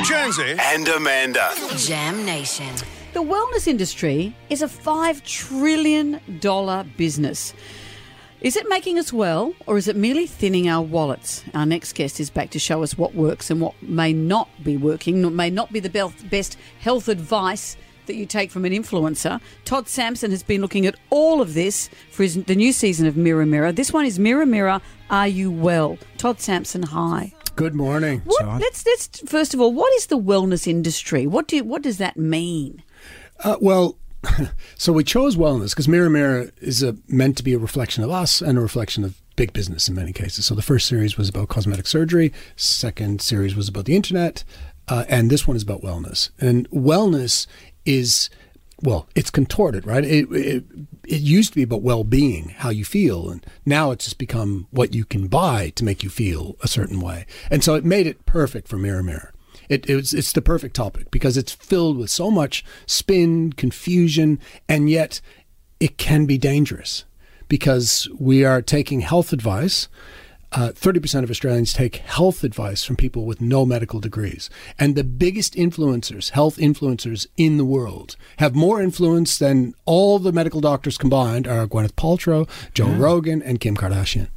Jonesy and Amanda. Jam Nation. The wellness industry is a $5 trillion business. Is it making us well, or is it merely thinning our wallets? Our next guest is back to show us what works and what may not be working, may not be the best health advice that you take from an influencer. Todd Sampson has been looking at all of this for his, the new season of Mirror Mirror. This one is Mirror Mirror, Are You Well? Todd Sampson, hi. Good morning. What, let's let's first of all, what is the wellness industry? What do you, what does that mean? Uh, well, so we chose wellness because Mirror Mirror is a, meant to be a reflection of us and a reflection of big business in many cases. So the first series was about cosmetic surgery, second series was about the internet, uh, and this one is about wellness. And wellness is well, it's contorted, right? It, it, it used to be about well-being, how you feel, and now it's just become what you can buy to make you feel a certain way. And so it made it perfect for Mirror Mirror. It, it was, it's the perfect topic because it's filled with so much spin, confusion, and yet it can be dangerous because we are taking health advice uh, 30% of Australians take health advice from people with no medical degrees. And the biggest influencers, health influencers in the world, have more influence than all the medical doctors combined are Gwyneth Paltrow, Joe yeah. Rogan, and Kim Kardashian.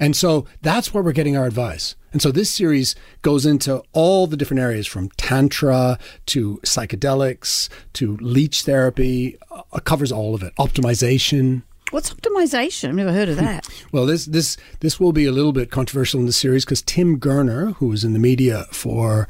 And so that's where we're getting our advice. And so this series goes into all the different areas from tantra to psychedelics to leech therapy, uh, covers all of it, optimization. What's optimization? I've never heard of that. well, this this this will be a little bit controversial in the series because Tim Gurner, who was in the media for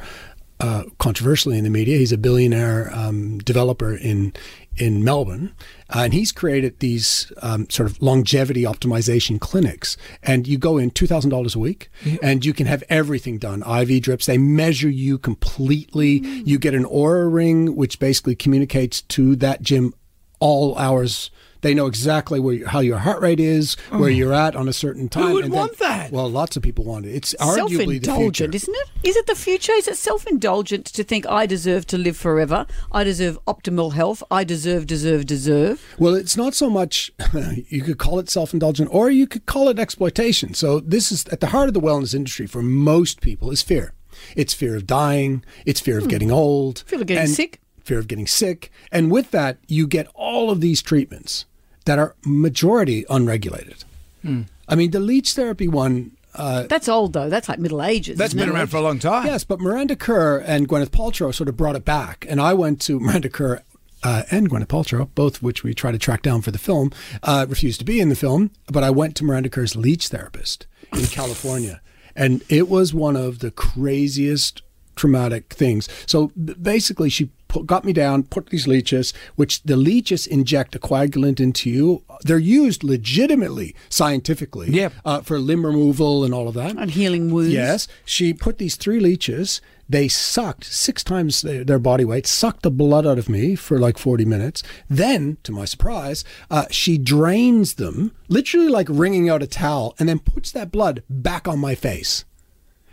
uh, controversially in the media, he's a billionaire um, developer in in Melbourne, uh, and he's created these um, sort of longevity optimization clinics. And you go in two thousand dollars a week, and you can have everything done. IV drips. They measure you completely. Mm. You get an Oura ring, which basically communicates to that gym all hours they know exactly where how your heart rate is, where oh. you're at on a certain time. Who would want that? Well, lots of people want it. It's arguably the future, isn't it? Is it the future? Is it self-indulgent to think I deserve to live forever? I deserve optimal health. I deserve, deserve, deserve. Well, it's not so much. You could call it self-indulgent, or you could call it exploitation. So this is at the heart of the wellness industry for most people is fear. It's fear of dying. It's fear of hmm. getting old. Fear of getting sick fear of getting sick. And with that, you get all of these treatments that are majority unregulated. Hmm. I mean, the leech therapy one. Uh, That's old though. That's like Middle Ages. That's been around for a long time. Yes, but Miranda Kerr and Gwyneth Paltrow sort of brought it back, and I went to Miranda Kerr uh, and Gwyneth Paltrow, both of which we try to track down for the film, uh, refused to be in the film. But I went to Miranda Kerr's leech therapist in California, and it was one of the craziest traumatic things. So basically, she put, got me down, put these leeches, which the leeches inject a coagulant into you. They're used legitimately, scientifically, yep. uh, for limb removal and all of that. And healing wounds. Yes. She put these three leeches. They sucked six times their body weight, sucked the blood out of me for like 40 minutes. Then, to my surprise, uh, she drains them, literally like wringing out a towel, and then puts that blood back on my face,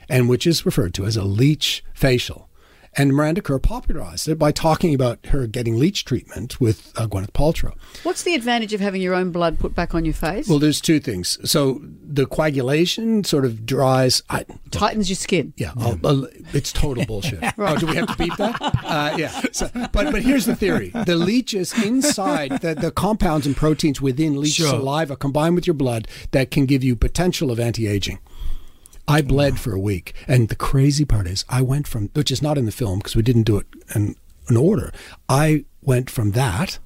and which is referred to as a leech facial. And Miranda Kerr popularized it by talking about her getting leech treatment with uh, Gwyneth Paltrow. What's the advantage of having your own blood put back on your face? Well, there's two things. So the coagulation sort of dries, I, tightens your skin. Yeah, yeah. it's total bullshit. right. Oh, do we have to beat that? Uh, yeah. So, but but here's the theory: the leeches inside the, the compounds and proteins within leech sure. saliva combine with your blood that can give you potential of anti-aging. I bled for a week. And the crazy part is, I went from, which is not in the film because we didn't do it in an order. I went from that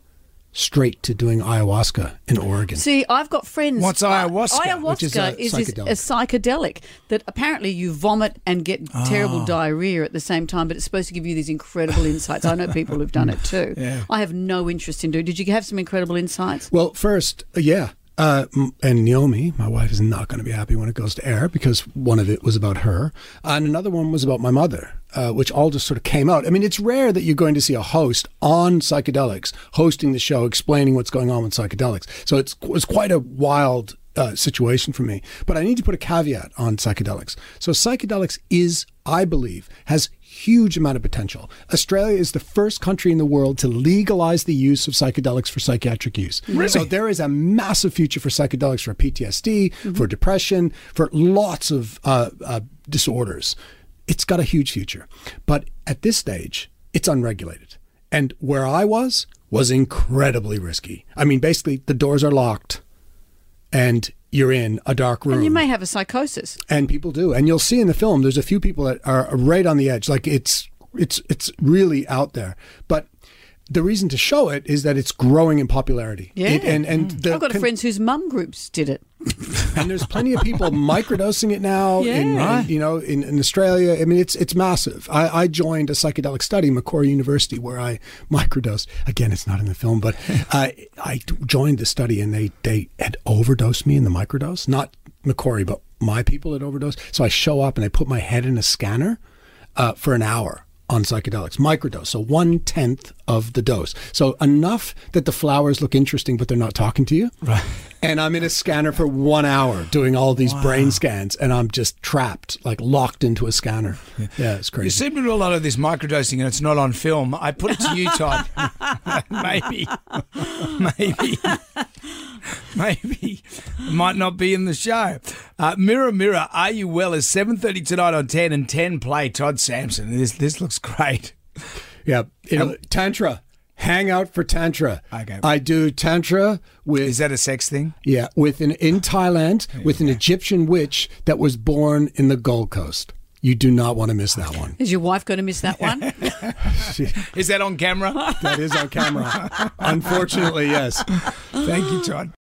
straight to doing ayahuasca in Oregon. See, I've got friends. What's ayahuasca? ayahuasca is, a, is psychedelic. a psychedelic that apparently you vomit and get oh. terrible diarrhea at the same time, but it's supposed to give you these incredible insights. I know people who've done it too. Yeah. I have no interest in doing. Did you have some incredible insights? Well, first, uh, yeah, uh, and Naomi, my wife, is not going to be happy when it goes to air because one of it was about her, and another one was about my mother, uh, which all just sort of came out. I mean, it's rare that you're going to see a host on psychedelics hosting the show, explaining what's going on with psychedelics. So it's, it's quite a wild uh, situation for me. But I need to put a caveat on psychedelics. So psychedelics is, I believe, has huge amount of potential. Australia is the first country in the world to legalize the use of psychedelics for psychiatric use. Really? So there is a massive future for psychedelics for PTSD, mm-hmm. for depression, for lots of uh, uh, disorders. it's got a huge future. But at this stage, it's unregulated. And where I was was incredibly risky. I mean, basically, the doors are locked and you're in a dark room. And you may have a psychosis. And people do. And you'll see in the film there's a few people that are right on the edge. Like it's it's it's really out there. But the reason to show it is that it's growing in popularity. Yeah. It- and and the I've got con- friends whose mum groups did it. and there's plenty of people microdosing it now. In, Yeah. in, you know, in, in Australia, I mean, it's it's massive. I, I joined a psychedelic study, Macquarie University, where I microdosed. Again, it's not in the film, but I I joined the study, and they they had overdosed me in the microdose. Not Macquarie, but my people had overdosed. So I show up, and they put my head in a scanner uh, for an hour on psychedelics, microdose, so one tenth of the dose. So enough that the flowers look interesting, but they're not talking to you. Right. And I'm in a scanner for one hour doing all these brain scans, and I'm just trapped, like locked into a scanner. Yeah, it's crazy. You seem to do a lot of this microdosing and it's not on film. I put it to you, Todd. maybe, maybe, maybe might not be in the show. Uh, mirror, mirror, are you well? Is seven thirty tonight on ten and ten play Todd Sampson. This this looks great. yeah, it'll- tantra. Hang out for tantra. Okay. I do tantra with Is that a sex thing? yeah with an in Thailand with an Egyptian witch that was born in the Gold Coast. You do not want to miss that one. Is your wife going to miss that one? Is that on camera? That is on camera. Unfortunately, yes. Thank you, Todd.